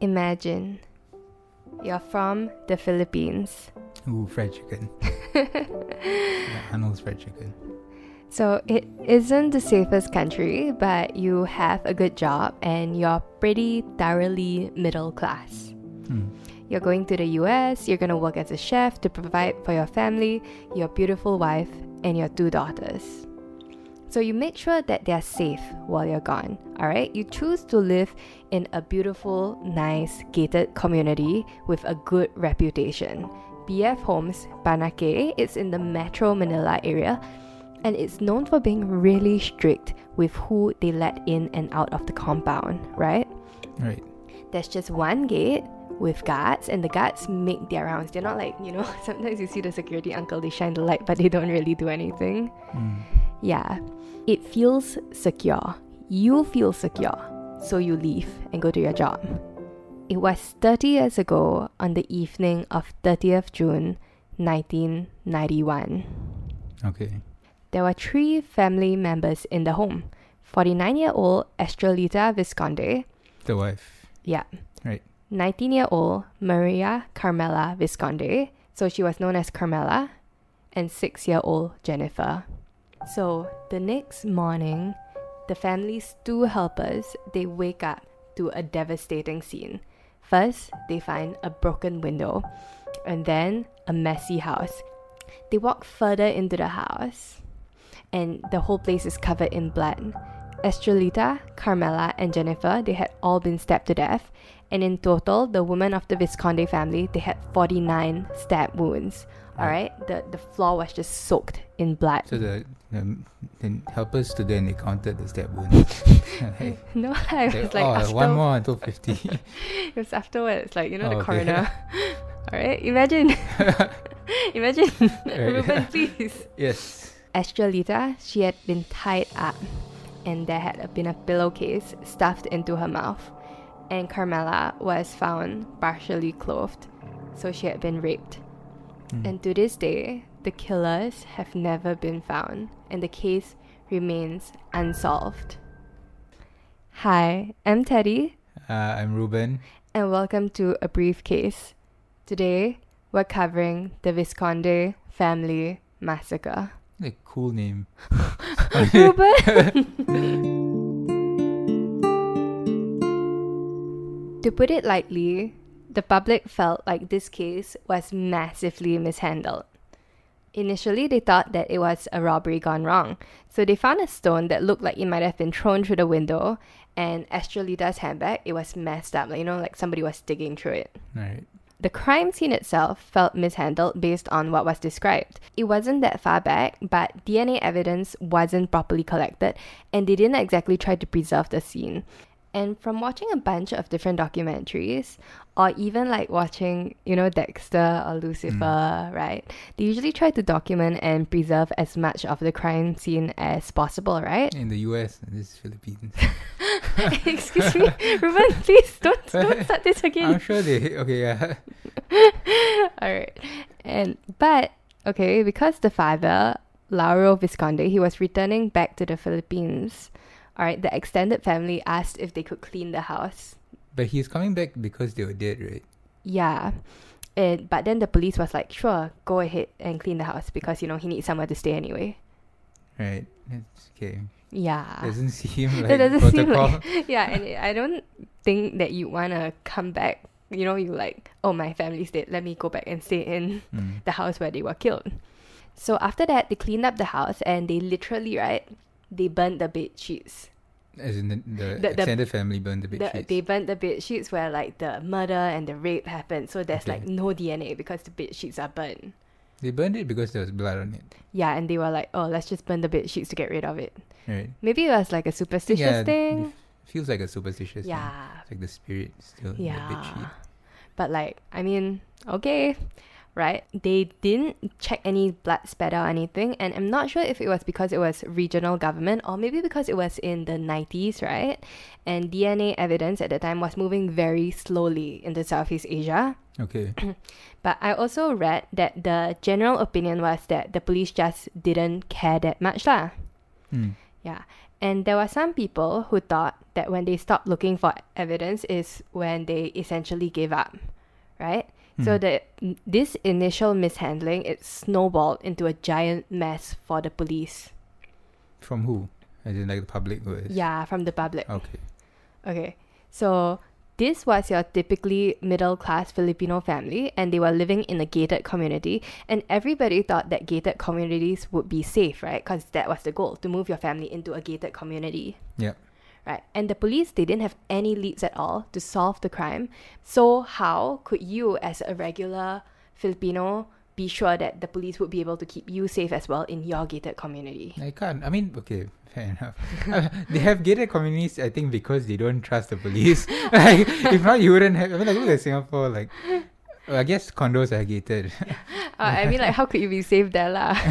Imagine you're from the Philippines. Ooh, fried chicken. yeah, Arnold's fried chicken. So it isn't the safest country, but you have a good job and you're pretty thoroughly middle class. Hmm. You're going to the US, you're gonna work as a chef to provide for your family, your beautiful wife, and your two daughters. So you make sure that they're safe while you're gone, alright? You choose to live in a beautiful, nice, gated community with a good reputation. BF Homes, Parañaque, it's in the Metro Manila area and it's known for being really strict with who they let in and out of the compound, right? Right. There's just one gate with guards, and the guards make their rounds. They're not like, you know, sometimes you see the security uncle, they shine the light, but they don't really do anything. Hmm. Yeah, it feels secure. You feel secure, so you leave and go to your job. It was 30 years ago on the evening of 30th June 1991. Okay. There were three family members in the home 49 year old Estrelita Vizconde, The wife. yeah, Right. 19 year old Maria Carmela Vizconde, so she was known as Carmela, and 6 year old Jennifer. So the next morning, the family's two helpers they wake up to a devastating scene. First, they find a broken window, and then a messy house. They walk further into the house, and the whole place is covered in blood. Estrelita, Carmela, and Jennifer, they had all been stabbed to death, and in total, the women of the Vizconde family, they had 49 stab wounds. All right, the the floor was just soaked in blood. So the, the, the helpers stood there and they counted the stab wound. Like, no, I was like, oh, after, one more until 50. it was afterwards, like you know, Oh, the okay. coroner. All right, imagine, imagine, Right. Ruben, please. yes. Estrelita, she had been tied up, and there had been a pillowcase stuffed into her mouth. And Carmela was found partially clothed, so she had been raped. Hmm. And to this day, the killers have never been found, and the case remains unsolved. Hi, I'm Teddy, Uh, I'm Ruben. and welcome to A Briefcase. Today, we're covering the Vizconde family massacre. A cool name. Ruben! to put it lightly, the public felt like this case was massively mishandled. Initially, they thought that it was a robbery gone wrong, so they found a stone that looked like it might have been thrown through the window, and Estrelita's handbag, it was messed up, like, you know, like somebody was digging through it. Right. The crime scene itself felt mishandled based on what was described. It wasn't that far back, but DNA evidence wasn't properly collected, and they didn't exactly try to preserve the scene. And from watching a bunch of different documentaries, or even like watching, you know, Dexter or Lucifer, mm. right? They usually try to document and preserve as much of the crime scene as possible, right? In the US, and this is Philippines. Excuse me, Ruben, please don't, don't start this again. I'm sure they. Okay, yeah. All right. And but okay, because the father, Lauro Vizconde, he was returning back to the Philippines. All right, the extended family asked if they could clean the house. But he's coming back because they were dead, right? Yeah. And but then the police was like, "Sure, go ahead and clean the house because you know he needs somewhere to stay anyway." Right. It's okay. Yeah. Doesn't seem It doesn't seem like yeah, and I don't think that you wanna come back. You know, you like, oh, my family's dead. Let me go back and stay in Mm. the house where they were killed. So after that, they cleaned up the house and they literally, right, they burnt the bed sheets. As in the, the, The- the- extended family burned the bed The, sheets. they burnt the bed sheets where like the murder and the rape happened. So there's Okay. like no DNA because the bed sheets are burnt. They burned it because there was blood on it. Yeah, and they were like, oh, let's just burn the bed sheets to get rid of it. Right. Maybe it was like a superstitious yeah, thing. Feels like a superstitious thing. Yeah. It's like the spirit still in the bed sheet. Yeah. But like, I mean, okay, right? They didn't check any blood spatter or anything, and I'm not sure if it was because it was regional government or maybe because it was in the 90s, right? And DNA evidence at the time was moving very slowly into Southeast Asia. Okay. But I also read that the general opinion was that the police just didn't care that much lah. Hmm. Yeah. And there were some people who thought that when they stopped looking for evidence is when they essentially gave up, right? So Hmm. that this initial mishandling it snowballed into a giant mess for the police. From who? As in like the public was. Yeah, from the public. Okay. Okay. So this was your typically middle class Filipino family and they were living in a gated community and everybody thought that gated communities would be safe, right? Cuz that was the goal to move your family into a gated community. Yep. Right. And the police they didn't have any leads at all to solve the crime. So how could you as a regular Filipino be sure that the police would be able to keep you safe as well in your gated community? I can't. I mean, okay, fair enough. Uh, they have gated communities, I think, because they don't trust the police. like, if not, you wouldn't have. I mean, like, look at Singapore. Like, well, I guess condos are gated. Uh, I mean, like, how could you be safe there, lah?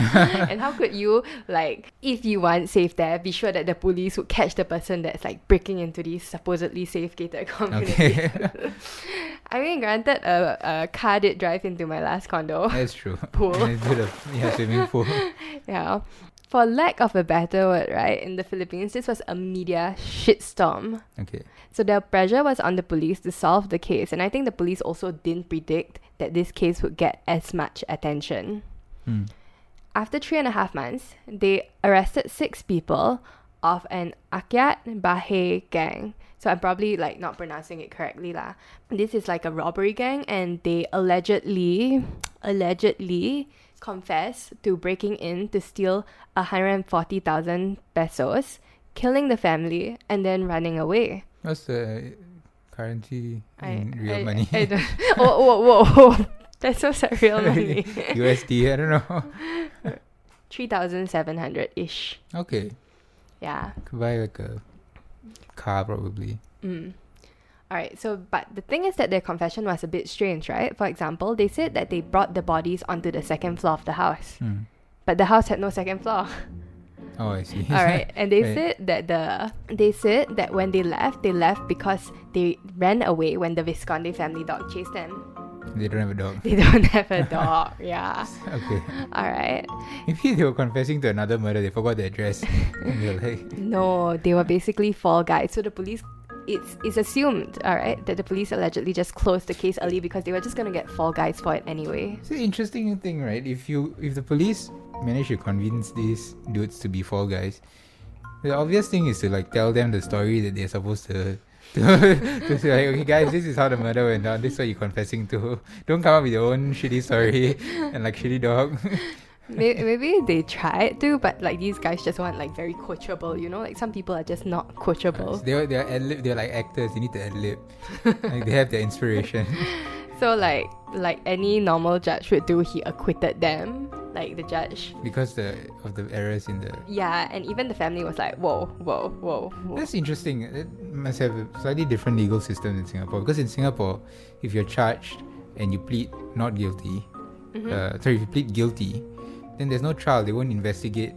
and how could you, like, if you want safe there, be sure that the police would catch the person that's like breaking into these supposedly safe gated communities? okay, I mean, granted, a, a car did drive into my last condo. that's true. Pool. And it's good of- yeah, swimming pool. yeah. For lack of a better word, right, in the Philippines, this was a media shitstorm. Okay. So the pressure was on the police to solve the case, and I think the police also didn't predict that this case would get as much attention. Hmm. After three and a half months, they arrested six people of an Akyat Bahay gang. So I'm probably like not pronouncing it correctly lah. This is like a robbery gang, and they allegedly, allegedly confess to breaking in to steal 140,000 pesos, killing the family, and then running away. What's the currency in real I, money? I don't, whoa, whoa, whoa, whoa. That's also real money. USD, I don't know. 3,700 ish. Okay. Yeah. Could buy like a car probably. Mm. All right. So, but the thing is that their confession was a bit strange, right? For example, they said that they brought the bodies onto the second floor of the house, Hmm. but the house had no second floor. Oh, I see. All right. And they Right. said that the they said that when they left, they left because they ran away when the Vizconde family dog chased them. They don't have a dog. They don't have a dog. yeah. Okay. All right. Maybe they were confessing to another murder. They forgot the address. like, No, they were basically fall guys. So the police, it's it's assumed, all right, that the police allegedly just closed the case early because they were just gonna get fall guys for it anyway. it's an interesting thing, right? If you if the police manage to convince these dudes to be fall guys, the obvious thing is to like tell them the story that they're supposed to. To, to say like, okay guys, this is how the murder went down. This is what you're confessing to. Don't come up with your own shitty story and like shitty dog. Maybe, maybe they tried to, but like these guys just want like very coachable, you know? Like some people are just not coachable. they're they're ad-lib, they're like actors. They need to ad lib. like they have their inspiration. So like like any normal judge would do, he acquitted them. Like the judge. because the of the errors in the Yeah, and even the family was like, whoa, whoa, whoa. whoa. That's interesting. It must have a slightly different legal system in Singapore because in Singapore, if you're charged and you plead not guilty, Mhm. uh, sorry, if you plead guilty, then there's no trial. They won't investigate.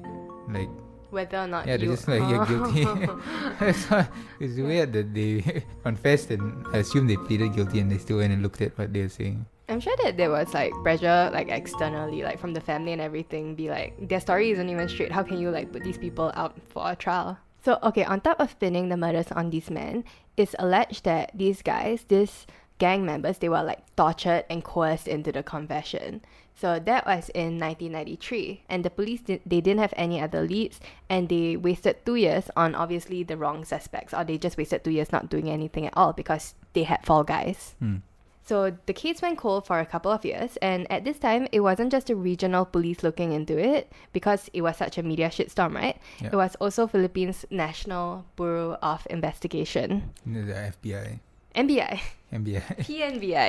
Like, Whether or not yeah, they're just like you're guilty. That's why it's weird that they confessed and assumed they pleaded guilty and they still went and looked at what they're saying. I'm sure that there was like pressure, like externally, like from the family and everything, be like, their story isn't even straight. How can you like put these people out for a trial? So, okay, on top of pinning the murders on these men, it's alleged that these guys, these gang members, they were like tortured and coerced into the confession. So that was in 1993, and the police they didn't have any other leads, and they wasted two years on obviously the wrong suspects, or they just wasted two years not doing anything at all because they had fall guys. Hmm. So the case went cold for a couple of years, and at this time, it wasn't just the regional police looking into it because it was such a media shitstorm, right? Yeah. It was also Philippines National Bureau of Investigation, The FBI, NBI, MBI, PNBI,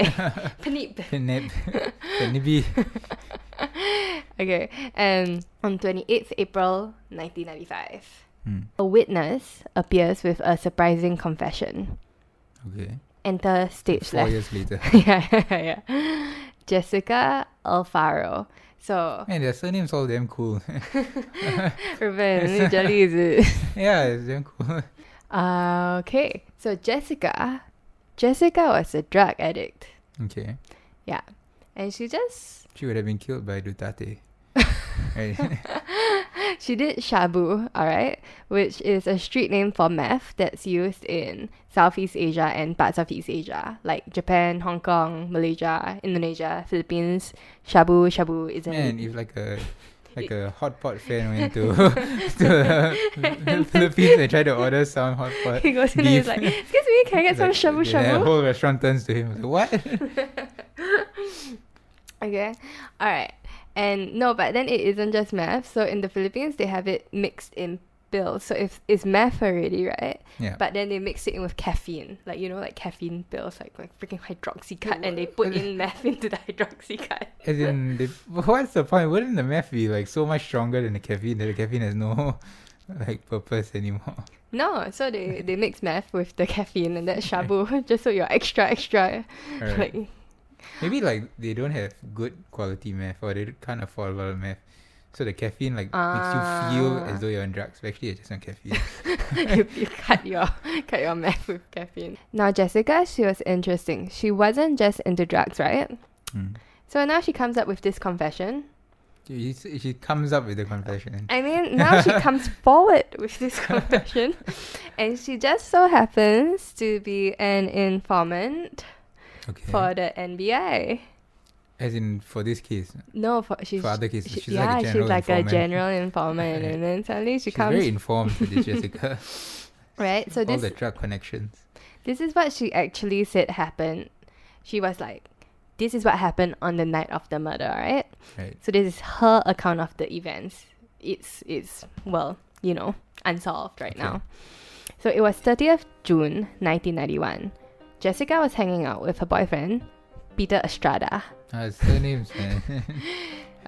PNIP. PNEP, PNIB. Okay, and on 28th April 1995, Hmm. a witness appears with a surprising confession. Okay. Enter stage Four left. years later. yeah, yeah, yeah. Jessica Alfaro. So, Man, their surnames all damn cool. Ruben, Delhi is it? yeah, it's damn cool. Uh, okay, so Jessica, Jessica was a drug addict. Okay. Yeah, and she just She would have been killed by Duterte. right? She did shabu, alright, which is a street name for meth that's used in Southeast Asia and parts of East Asia, like Japan, Hong Kong, Malaysia, Indonesia, Philippines. Shabu shabu is an Man, if like a like a hot pot fan went to, to the Philippines and tried to order some hot pot. he goes in and he's like, "Excuse me, can I get some Like, shabu The whole restaurant turns to him like, what? Okay, all right, and no, but then it isn't just meth. So in the Philippines, they have it mixed in pills. So if it's meth already, right? yeah. But then they mix it in with caffeine, like you know, like caffeine pills, like like freaking hydroxycut, and they put in meth into the hydroxycut. As in, the, what's the point? Wouldn't the meth be like so much stronger than the caffeine that the caffeine has no like purpose anymore? No, so they they mix meth with the caffeine and that's shabu, just so you're extra extra Alright. like Maybe like they don't have good quality meth or they can't afford a lot of meth. So the caffeine like makes you feel Ah. as though you're on drugs, but actually you're just on caffeine. you, you cut your cut your meth with caffeine. Now Jessica, she was interesting. She wasn't just into drugs, right? Mm. So now she comes up with this confession. She, she comes up with the confession. I mean, now she comes forward with this confession, and she just so happens to be an informant Okay. for the NBA. As in for this case. No, for she's For other cases, she- she's yeah, like a she's general like informant. a general informant, and then suddenly she She's comes very informed with this Jessica. right. So All this the drug connections. this is what she actually said happened. She was like, "This is what happened on the night of the murder." Right. Right. So this is her account of the events. It's it's well, you know, unsolved right Okay. now. So it was 30th June 1991. Jessica was hanging out with her boyfriend, Peter Estrada. Ah, surnames, man.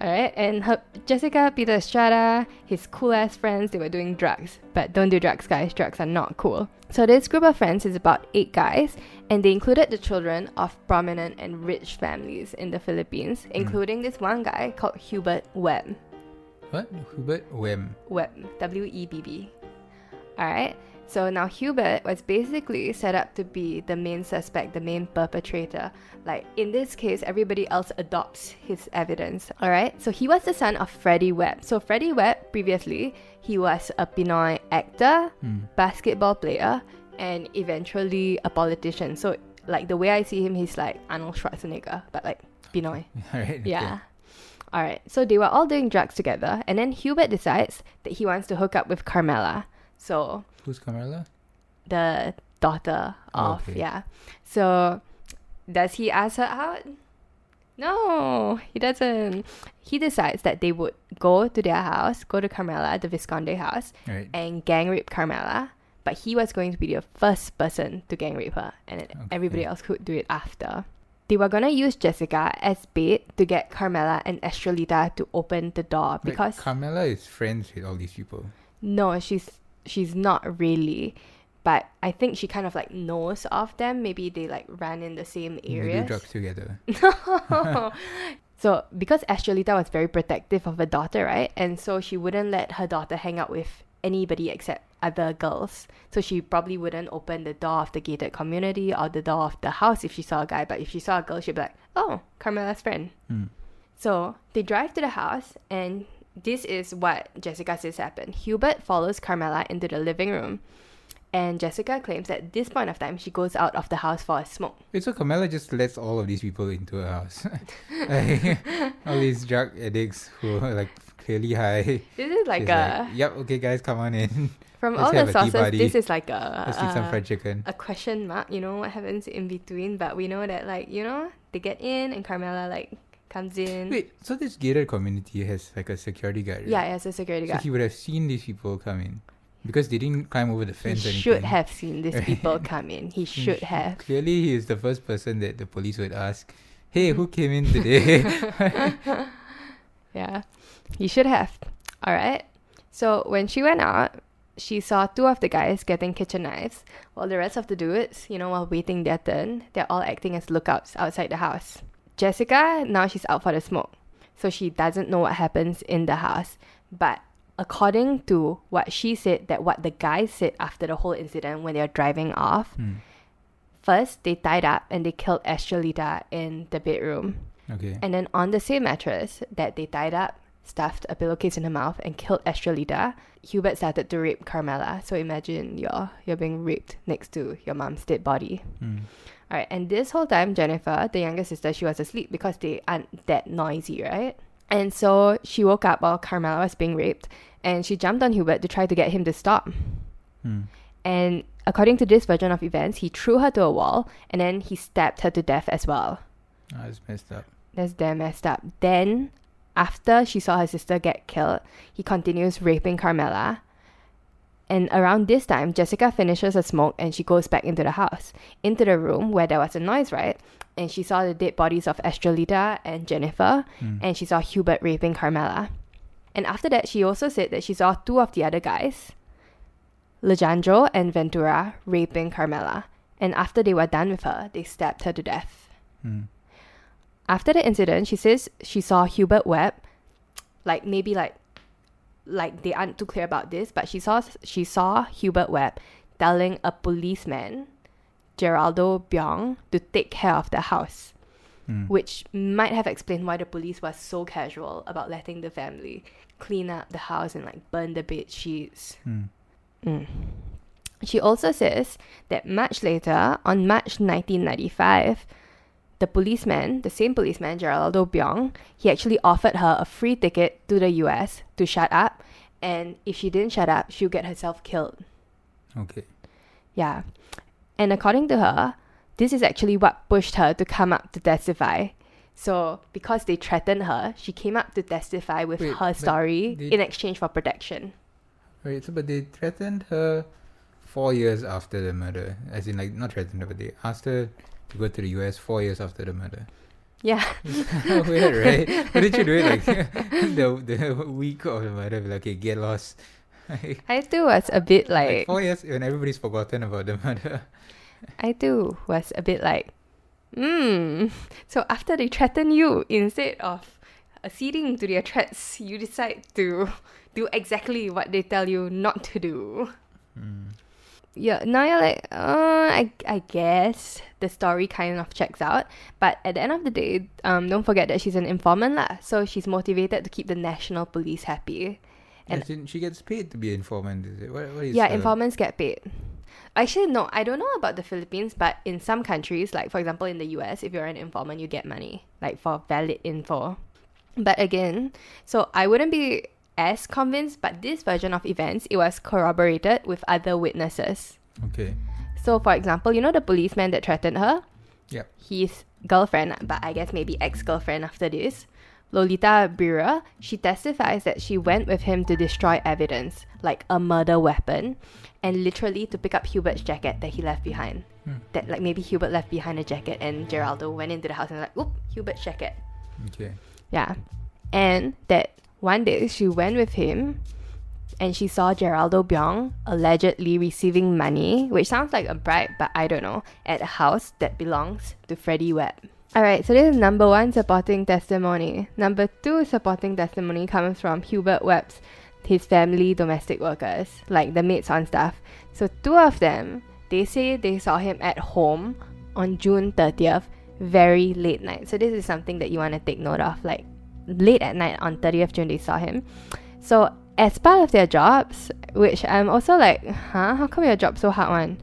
All right, and her Jessica, Peter Estrada, his cool ass friends, they were doing drugs. But don't do drugs, guys. Drugs are not cool. So this group of friends is about eight guys, and they included the children of prominent and rich families in the Philippines, including this one guy called Hubert Webb. what? Hubert Wem. Webb, W E B B. Alright, so now Hubert was basically set up to be the main suspect, the main perpetrator. Like in this case, everybody else adopts his evidence. Alright, so he was the son of Freddie Webb. So Freddie Webb, previously, he was a Pinoy actor, Hmm. basketball player, and eventually a politician. So like the way I see him, he's like Arnold Schwarzenegger, but like Pinoy. Alright. okay. Yeah. All right. So they were all doing drugs together, and then Hubert decides that he wants to hook up with Carmela. So Who's Carmela? the daughter of okay. yeah. So does he ask her out? No, he doesn't. He decides that they would go to their house, go to Carmela, the Vizconde house, Right. and gang rape Carmela. But he was going to be the first person to gang rape her, and then everybody else could do it after. They were gonna use Jessica as bait to get Carmela and Estrelita to open the door because Carmela is friends with all these people. no, she's she's not really, but I think she kind of like knows of them. Maybe they like ran in the same area. They drugs together. No. so because Estrelita was very protective of her daughter, right? And so she wouldn't let her daughter hang out with anybody except other girls. So she probably wouldn't open the door of the gated community or the door of the house if she saw a guy. But if she saw a girl, she'd be like, "Oh, Carmela's friend." Hmm. So they drive to the house, and this is what Jessica says happened. Hubert follows Carmela into the living room, and Jessica claims that at this point of time she goes out of the house for a smoke. Wait, so Carmela just lets all of these people into her house. like, all these drug addicts who are like clearly high. This is like She's a yep, okay, guys, come on in. from let's all the sources. This is like a Let's some fried chicken. a question mark. You know what happens in between, but we know that like you know they get in and Carmela like comes in. Wait, so this gated community has like a security guard, right? Yeah, as a security guard. So he would have seen these people come in because they didn't climb over the He fence or anything. should have seen these people come in. He He should sh- have. Clearly, he is the first person that the police would ask, "Hey, who came in today?" Yeah, he should have. All right. So when she went out, she saw two of the guys getting kitchen knives, while the rest of the dudes, you know, while waiting their turn, they're all acting as lookouts outside the house. Jessica, now she's out for the smoke, so she doesn't know what happens in the house. But according to what she said, that what the guys said after the whole incident when they were driving off, Hmm, first they tied up and they killed Estrelita in the bedroom. Okay. And then on the same mattress that they tied up, stuffed a pillowcase in her mouth, and killed Estrelita, Hubert started to rape Carmela. So imagine you're you're being raped next to your mom's dead body. Mm. Alright, and this whole time, Jennifer, the younger sister, she was asleep because they aren't that noisy, right? And so she woke up while Carmela was being raped, and she jumped on Hubert to try to get him to stop. Mm. And according to this version of events, he threw her to a wall, and then he stabbed her to death as well. Oh, it's messed up. That's damn messed up. Then, after she saw her sister get killed, he continues raping Carmela. And around this time, Jessica finishes her smoke and she goes back into the house, into the room where there was a noise, right? And she saw the dead bodies of Estrelita and Jennifer, Mm. and she saw Hubert raping Carmela. And after that, she also said that she saw two of the other guys, Lejandro and Ventura, raping Carmela. And after they were done with her, they stabbed her to death. Mm. After the incident, she says she saw Hubert Webb, like maybe like, like they aren't too clear about this, but she saw she saw Hubert Webb telling a policeman, Geraldo Biong, to take care of the house, Mm. which might have explained why the police was so casual about letting the family clean up the house and like burn the bed sheets. Mm. Mm. She also says that much later, on March 1995, the policeman, the same policeman, Geraldo Biong, he actually offered her a free ticket to the US to shut up, and if she didn't shut up, she'll get herself killed. Okay. Yeah. And according to her, this is actually what pushed her to come up to testify. So, because they threatened her, she came up to testify with Wait, her story they- in exchange for protection. Right, so but they threatened her four years after the murder. As in like not threatened her, but they asked her to go to the US four years after the murder. Yeah. Weird, right? Why did you do it like the the week of the murder? Be like, okay, get lost. I too was a bit like four years when everybody's forgotten about the murder. I too was a bit like, hmm. So after they threaten you, instead of acceding to their threats, you decide to do exactly what they tell you not to do. Mm. Yeah, now you're like, uh, I, I guess the story kind of checks out. But at the end of the day, um, don't forget that she's an informant lah. So she's motivated to keep the national police happy. And- As in, she gets paid to be an informant. Is it? What, what is yeah, her- informants get paid. Actually, no, I don't know about the Philippines, but in some countries, like for example in the US, if you're an informant, you get money, like for valid info. But again, so I wouldn't be as convinced, but this version of events, it was corroborated with other witnesses. Okay. So, for example, you know the policeman that threatened her? Yep. His girlfriend, but I guess maybe ex girlfriend after this, Lolita Birrer, she testifies that she went with him to destroy evidence, like a murder weapon, and literally to pick up Hubert's jacket that he left behind. Hmm. That, like, maybe Hubert left behind a jacket and Geraldo went into the house and, like, oop, Hubert's jacket. Okay. Yeah. And that one day she went with him and she saw Geraldo Biong allegedly receiving money, which sounds like a bribe, but I don't know, at a house that belongs to Freddie Webb. Alright, so this is number one supporting testimony. Number two supporting testimony comes from Hubert Webb's his family domestic workers, like the maids on staff. So two of them, they say they saw him at home on June 30th, very late night. So this is something that you want to take note of. Like late at night on 30th June they saw him. So as part of their jobs, which I'm also like, huh, how come your job so hard one?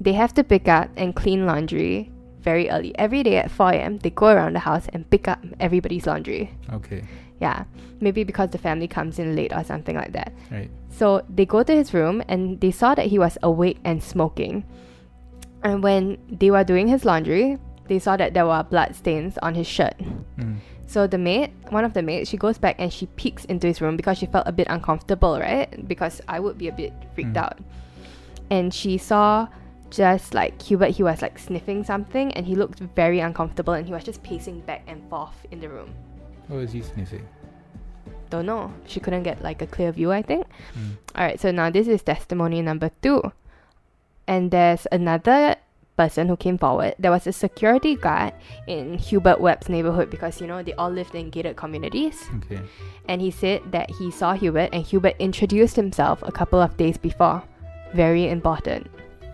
They have to pick up and clean laundry very early. Every day at 4 a.m. they go around the house and pick up everybody's laundry. Okay. Yeah. Maybe because the family comes in late or something like that. Right. So they go to his room and they saw that he was awake and smoking. And when they were doing his laundry, they saw that there were blood stains on his shirt. Mm. So the maid, one of the maids, she goes back and she peeks into his room because she felt a bit uncomfortable, right? Because I would be a bit freaked Mm. out. And she saw just like Hubert, he was like sniffing something and he looked very uncomfortable and he was just pacing back and forth in the room. What was he sniffing? Don't know. She couldn't get like a clear view, I think. Mm. Alright, so now this is testimony number two. And there's another person who came forward. There was a security guard in Hubert Webb's neighborhood because you know they all lived in gated communities. Okay. And he said that he saw Hubert and Hubert introduced himself a couple of days before. Very important.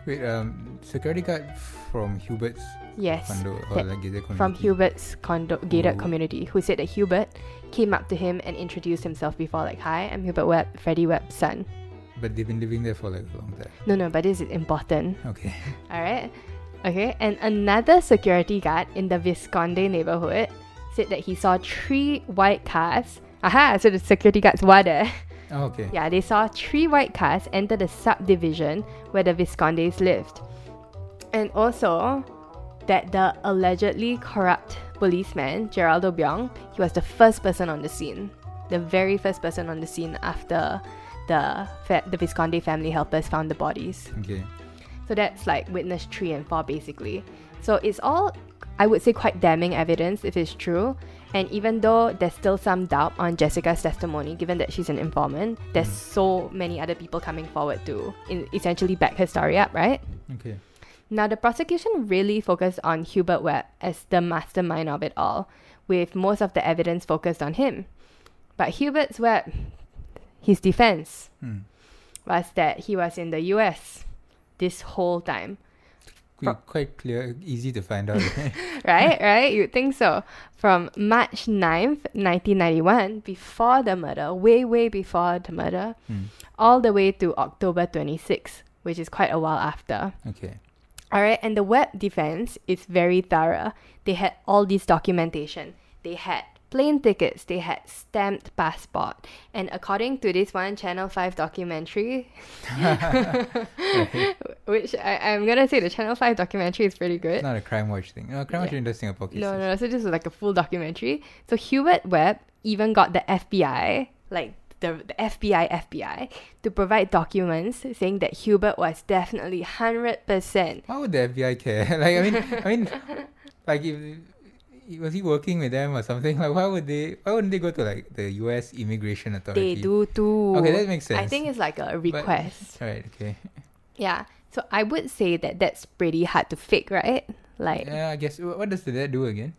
Wait, um, security guard from Hubert's Yes. condo or like gated community. From Hubert's condo gated Oh. community, who said that Hubert came up to him and introduced himself before, like, "Hi, I'm Hubert Webb, Freddie Webb's son." But they've been living there for like a long time. No, no, but this is important. Okay. All right. Okay, and another security guard in the Vizconde neighborhood said that he saw three white cars. Aha, so the security guards were there. Oh, okay. Yeah, they saw three white cars enter the subdivision where the Vizcondes lived. And also, that the allegedly corrupt policeman, Geraldo Biong, he was the first person on the scene. The very first person on the scene after the, fa- the Vizconde family helpers found the bodies. Okay. So that's like witness 3 and 4 basically. So it's all, I would say, quite damning evidence if it's true. And even though there's still some doubt on Jessica's testimony, given that she's an informant, there's mm. so many other people coming forward to in, essentially back her story up, right? Okay. Now, the prosecution really focused on Hubert Webb as the mastermind of it all, with most of the evidence focused on him. But Hubert's Webb, his defense Hmm. was that he was in the US this whole time. Qu- Quite clear, easy to find out. right? right? You'd think so. From March 9th, 1991, before the murder, way, way before the murder, Hmm. all the way to October 26th, which is quite a while after. Okay. All right, and the Webb defense is very thorough. They had all this documentation. They had plane tickets, they had stamped passport. And according to this one Channel 5 documentary, Right. which I, I'm gonna say the Channel 5 documentary is pretty good. It's not a crime watch thing. No, crime watch Yeah. is interesting about cases. No, no, so this is like a full documentary. So Hubert Webb even got the FBI, like the, the FBI FBI, to provide documents saying that Hubert was definitely 100%. Why would the FBI care? like, I mean, I mean, like if was he working with them or something? Like, why would they? Why wouldn't they go to like the U.S. Immigration Authority? They do too. Okay, that makes sense. I think it's like a request. Right. Okay. yeah. So I would say that that's pretty hard to fake, right? Like Yeah, I guess. What does the dad do again?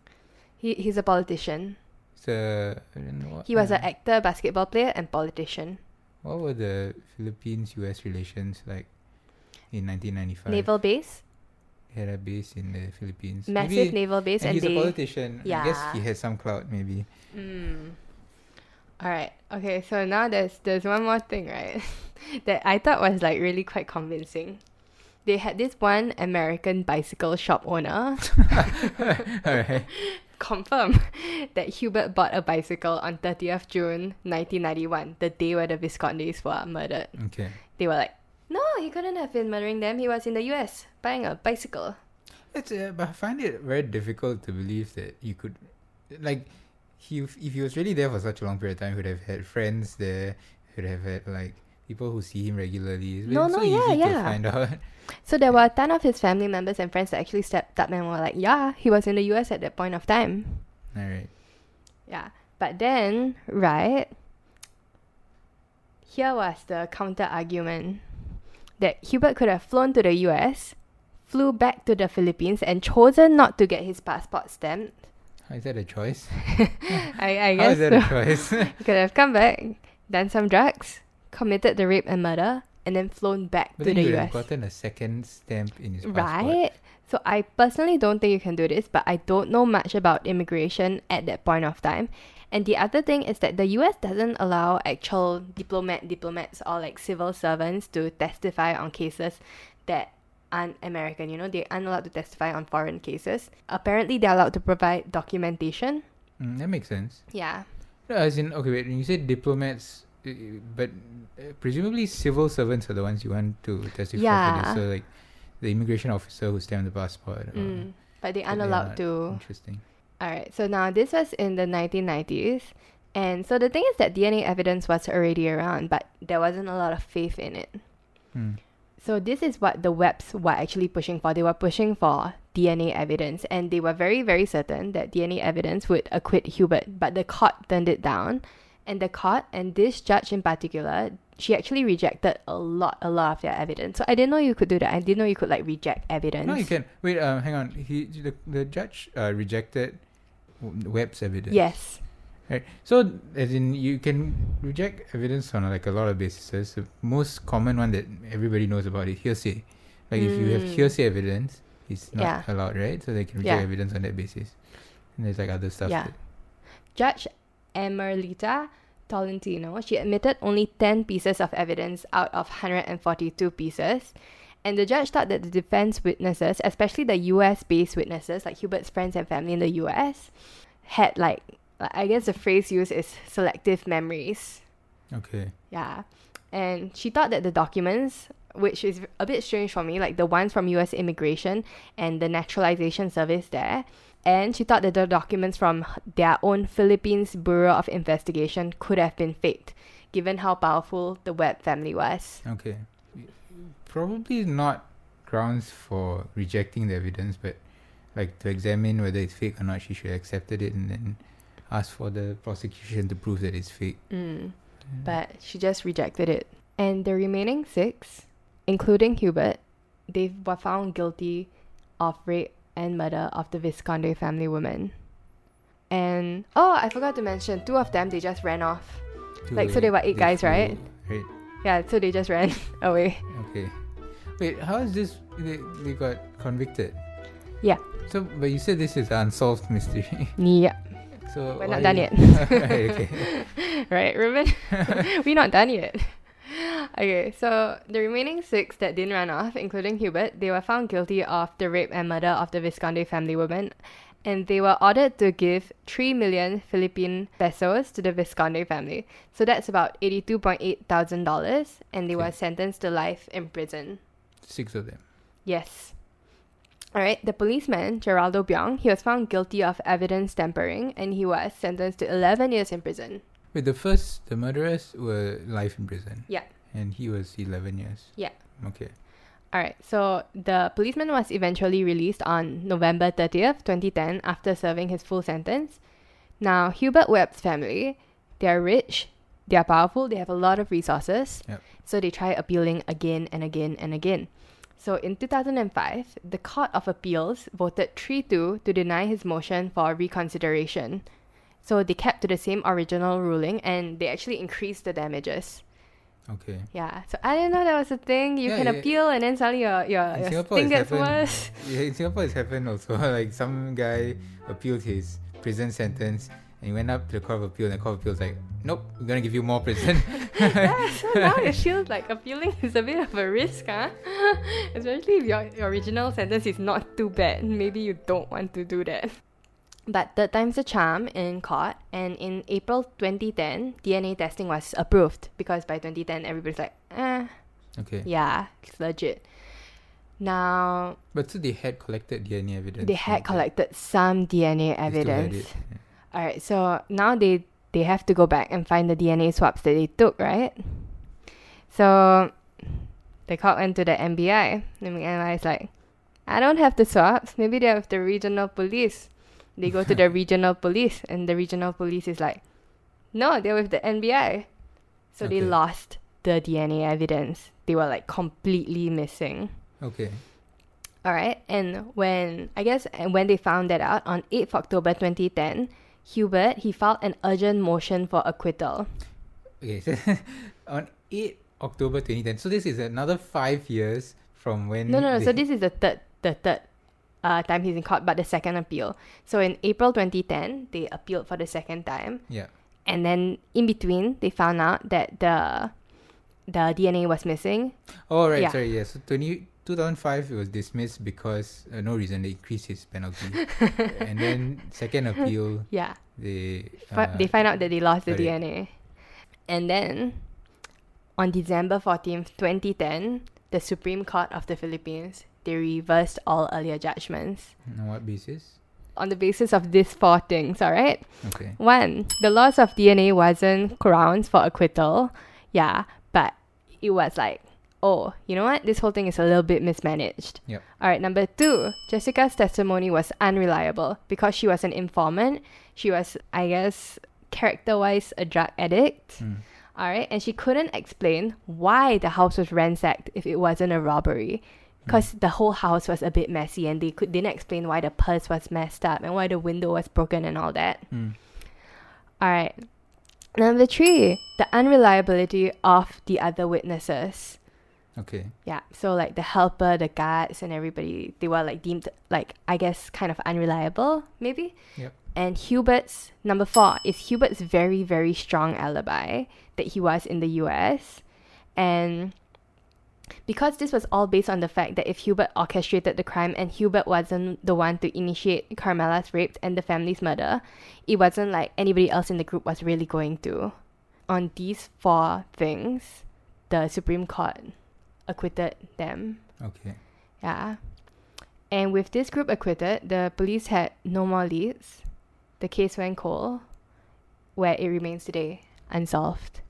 he, he's a politician. So I don't know what, He was uh, an actor, basketball player, and politician. What were the Philippines-U.S. relations like in 1995? Naval base, had a base in the Philippines. massive Maybe, naval base, and and, he's a they. politician. I guess he Yeah. has some clout, maybe. Mm. All right. Okay. So now there's there's one more thing, right? that I thought was like really quite convincing. They had this one American bicycle shop owner Alright. confirm that Hubert bought a bicycle on 30th June 1991, the day where the Vizcondes were murdered. Okay. They were like, no, he couldn't have been murdering them. He was in the US buying a bicycle. It's uh, but I find it very difficult to believe that you could, like, he if he was really there for such a long period of time, he would have had friends there, he would have had like people who see him regularly. It's No, been so yeah, easy to yeah. find out. So there were a ton of his family members and friends that actually stepped up and were like, yeah, he was in the US at that point of time. All right. Yeah. But then, right, here was the counter argument that Hubert could have flown to the US, flew back to the Philippines, and chosen not to get his passport stamped. Is that a choice? I, I How guess is that so. a choice? He could have come back, done some drugs, committed the rape and murder, and then flown back but to then he the would have US. gotten a second stamp in his passport. Right? So I personally don't think you can do this, but I don't know much about immigration at that point of time. And the other thing is that the US doesn't allow actual diplomat diplomats or like civil servants to testify on cases that aren't American, you know, they aren't allowed to testify on foreign cases. Apparently they're allowed to provide documentation. Mm, that makes sense. Yeah. No, as in, okay, wait, when you say diplomats, but uh, presumably civil servants are the ones you want to testify for Yeah. this. So, like, the immigration officer who stamped the passport. or- Mm. But they aren't allowed to Interesting. Alright, so now this was in the 1990s. And so the thing is that DNA evidence was already around, but there wasn't a lot of faith in it. Hmm. So this is what the Webbs were actually pushing for. They were pushing for DNA evidence, and they were very, very certain that DNA evidence would acquit Hubert. But the court turned it down, and the court and this judge in particular, she actually rejected a lot, a lot of their evidence. So I didn't know you could do that. I didn't know you could like reject evidence. No, you can. Wait, um, hang on. He the, the judge uh, rejected Webb's evidence. Yes. Right. So, as in, you can reject evidence on like a lot of bases. The most common one that everybody knows about is hearsay. Like if you have Mm. hearsay evidence, it's not Yeah. allowed, right? So they can reject Yeah. evidence on that basis. And there's like other stuff. Yeah. Judge Emerlita Tolentino, she admitted only 10 pieces of evidence out of 142 pieces. And the judge thought that the defense witnesses, especially the US based witnesses, like Hubert's friends and family in the US, had like, I guess the phrase used is selective memories. Okay. Yeah. And she thought that the documents, which is a bit strange for me, like the ones from US Immigration and the Naturalization Service there, and she thought that the documents from their own Philippines Bureau of Investigation could have been faked, given how powerful the Webb family was. Okay. Probably not grounds for rejecting the evidence, but like to examine whether it's fake or not, she should have accepted it and then ask for the prosecution to prove that it's fake. Mm. But she just rejected it. And the remaining six, including Hubert, they were found guilty of rape and murder of the Vizconde family woman. And oh, I forgot to mention, two of them they just ran off. To Like, so they were eight guys, right? Right. Yeah, so they just ran away. Okay. Wait, how is this? They, they got convicted. Yeah. So, but you said this is an unsolved mystery. Yeah, so we're not done yet. right, okay. right, Ruben? we're not done yet. Okay, so the remaining six that didn't run off, including Hubert, they were found guilty of the rape and murder of the Vizconde family woman, and they were ordered to give 3 million Philippine pesos to the Visconde family. So that's about $82.8 thousand, and they were sentenced to life in prison. Six of them. Yes. Alright, the policeman, Geraldo Byong, he was found guilty of evidence tampering, and he was sentenced to 11 years in prison. Wait, the first, the murderers were life in prison. Yeah. And he was 11 years. Yeah. Okay. Alright, so the policeman was eventually released on November 30th, 2010, after serving his full sentence. Now, Hubert Webb's family, they are rich, they are powerful, they have a lot of resources. Yep. So they try appealing again and again and again. So in 2005, the Court of Appeals voted 3 2 to deny his motion for reconsideration. So they kept to the same original ruling and they actually increased the damages. Okay. Yeah, so I didn't know that was a thing. You Yeah, can yeah. appeal and then suddenly your, your, your Singapore, thing gets happened. worse. Yeah, in Singapore, it's happened also. like some guy appealed his prison sentence and he went up to the Court of Appeal and the Court of Appeal was like, nope, we're to give you more prison. yeah, so now it feels like appealing is a bit of a risk, huh? Especially if your, your original sentence is not too bad. Maybe you don't want to do that. But third time's a charm in court, and in April 2010, DNA testing was approved because by 2010, everybody's like, eh, okay. yeah, it's legit. Now, But so they had collected DNA evidence. they had like that. collected some DNA They still had evidence. Yeah. All right, so now they they have to go back and find the DNA swabs that they took, right? So they called into the NBI. And the NBI is like, I don't have the swabs. Maybe they have the regional police. They go to the regional police, and the regional police is like, No, they're with the NBI. So they lost the DNA evidence. They were like completely missing. Okay. All right, and when I guess and when they found that out on 8th October 2010, Hubert he filed an urgent motion for acquittal. Okay. So on 8 October 2010. So this is another five years from when. No, no, no. So this is the third, the third uh, time he's in court, but the second appeal. So in April 2010, they appealed for the second time, Yeah. and then in between, they found out that the the DNA was missing. Oh, right. Yeah. Sorry. Yeah. So 20, 2005, it was dismissed because uh, no reason. They increased his penalty. and then second appeal, Yeah, they. uh, they find out that they lost the. DNA, and then on December 14th, 2010, the Supreme Court of the Philippines they reversed all earlier judgments On what basis? on the basis of these four things. All right. Okay. One, the loss of DNA wasn't grounds for acquittal. Yeah, but it was like, oh, you know what? This whole thing is a little bit mismanaged. Yep. All right, number two, Jessica's testimony was unreliable because she was an informant. She was, I guess, character wise, a drug addict. Mm. All right, and she couldn't explain why the house was ransacked if it wasn't a robbery. Because the whole house was a bit messy and they could, didn't explain why the purse was messed up and why the window was broken and all that. Mm. All right. Number three, the unreliability of the other witnesses. Okay. Yeah, so like the helper, the guards, and everybody, they were like deemed like I guess kind of unreliable, maybe. Yep. And Hubert's number four is Hubert's very very strong alibi that he was in the U.S. and because this was all based on the fact that if Hubert orchestrated the crime and Hubert wasn't the one to initiate Carmela's rape and the family's murder, it wasn't like anybody else in the group was really going to. On these four things, the Supreme Court acquitted them. Okay. Yeah. And with this group acquitted, the police had no more leads. The case went cold, where it remains today, unsolved.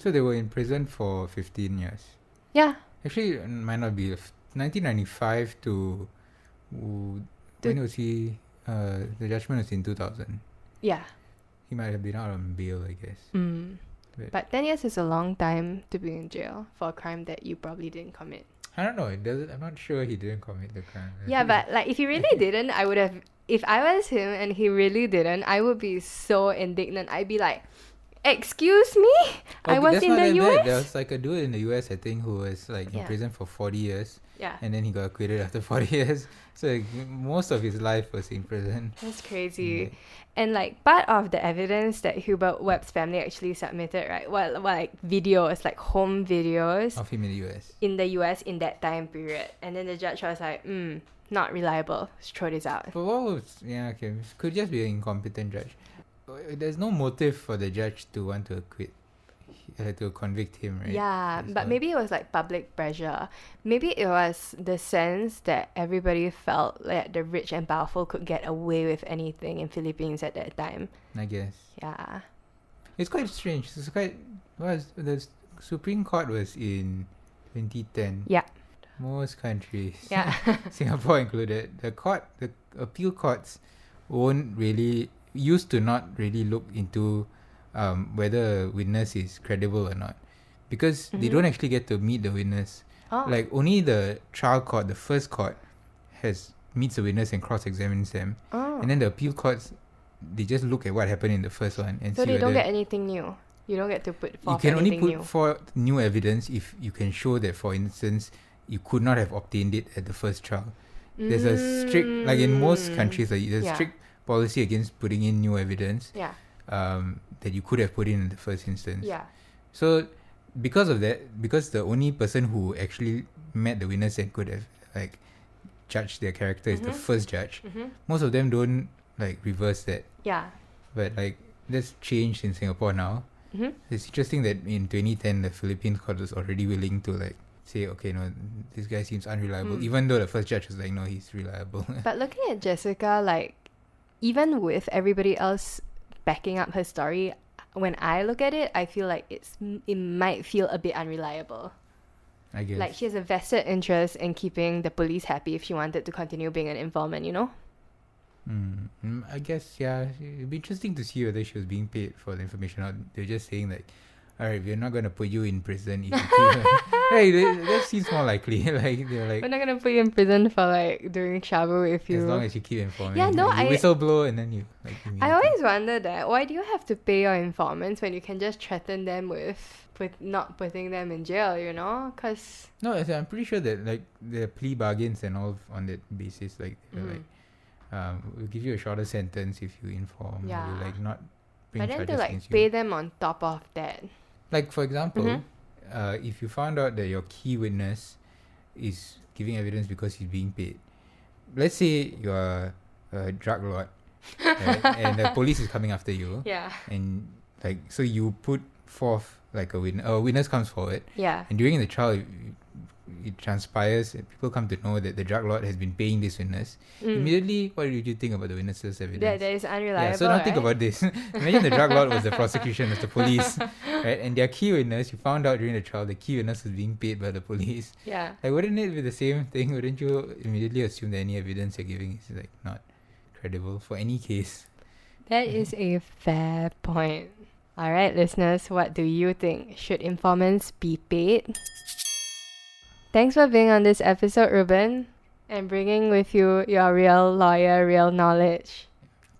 So they were in prison for 15 years. Yeah. Actually, it might not be. 1995 to. When was he? Uh, the judgment was in 2000. Yeah. He might have been out on bail, I guess. Mm. But- But 10 years is a long time to be in jail for a crime that you probably didn't commit. I don't know. It doesn't. I'm not sure he didn't commit the crime. Yeah, but like if he really didn't, I would have. If I was him and he really didn't, I would be so indignant. I'd be like, "Excuse me, I was in the that. US." There was like a dude in the US, I think, who was like in Yeah. prison for 40 years, Yeah, and then he got acquitted after 40 years. So like, most of his life was in prison. that's crazy. And like part of the evidence that Hubert Webb's family actually submitted, right? Well, like videos, like home videos Of him in the US. in the US in that time period. And then the judge was like, "Hmm, not reliable. Let's throw this out." But what was yeah okay? Could just be an incompetent judge. Uh, There's no motive for the judge to want to acquit, uh, to convict him, right? Yeah, That's but maybe it was like public pressure. Maybe it was the sense that everybody felt that the rich and powerful could get away with anything in Philippines at that time. I guess Yeah. it's quite strange. It's quite was the Supreme Court was in 2010. Yeah. Most countries, Yeah. Singapore included, the court, the appeal courts, won't really used to not really look into um, whether a witness is credible or not, because they Mhm. don't actually get to meet the witness. oh. Like only the trial court, the first court, has meets the witness and cross examines them, oh. and then the appeal courts, they just look at what happened in the first one and so see they don't get anything new. You don't get to put you forth can only put new. forth new evidence if you can show that, for instance, you could not have obtained it at the first trial. There's a strict, like in most Mm. countries, like, there's Yeah. strict policy against putting in new evidence Yeah. um, that you could have put in in the first instance. Yeah. So, because of that, because the only person who actually met the witness and could have like judged their character is the Mhm. first judge. Mm-hmm. Most of them don't like reverse that, Yeah. but like that's changed in Singapore now. Mm-hmm. It's interesting that in 2010 the Philippine court was already willing to like say, okay, no, this guy seems unreliable, Mm. even though the first judge was like, no, he's reliable. But looking at Jessica, like, even with everybody else backing up her story, when I look at it, I feel like it's it might feel a bit unreliable. I guess. Like she has a vested interest in keeping the police happy if she wanted to continue being an informant, you know? Mm, mm, I guess yeah. It'd be interesting to see whether she was being paid for the information. Or they're just saying like, all right, we're not gonna put you in prison. If hey, that, seems more likely. like they're like, We're not gonna put you in prison for like doing shabu if you. as long as you keep informing. Yeah, no, like, I- whistle blow and then you like. I always wonder that. Why do you have to pay your informants when you can just threaten them with with not putting them in jail? You know, because No, I'm pretty sure that like are plea bargains and all on that basis. Like, Mm. like, um, we'll give you a shorter sentence if you inform. Yeah. Or we'll, like not but then to like pay them on top of that. Like for example, Mhm. uh, if you found out that your key witness is giving evidence because he's being paid, let's say you're a drug lord, right? and the police is coming after you, Yeah. and like so you put forth like a witness, a witness comes forward, Yeah. and during the trial. It, it transpires people come to know that the drug lord has been paying this witness. Mm. Immediately, what did you think about the witness's evidence? That, that is unreliable. yeah, so now think right? about this. Imagine the drug lord was the prosecution, was the police, right? And their key witness, you found out during the trial, the key witness was being paid by the police. Yeah. Like, wouldn't it be the same thing? Wouldn't you immediately assume that any evidence you're giving is like not credible for any case? That is a fair point. All right, listeners, what do you think? Should informants be paid? Thanks for being on this episode, Ruben, and bringing with you your real lawyer, real knowledge.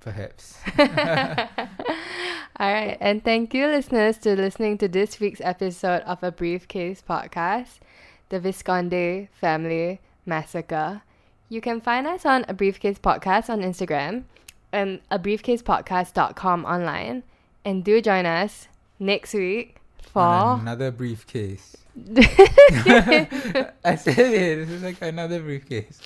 Perhaps. All right, And thank you, listeners, to listening to this week's episode of A Briefcase Podcast, The Vizconde Family Massacre. You can find us on A Briefcase Podcast on Instagram and a briefcasepodcast.com online. And do join us next week for another briefcase. I said it. This is like another briefcase.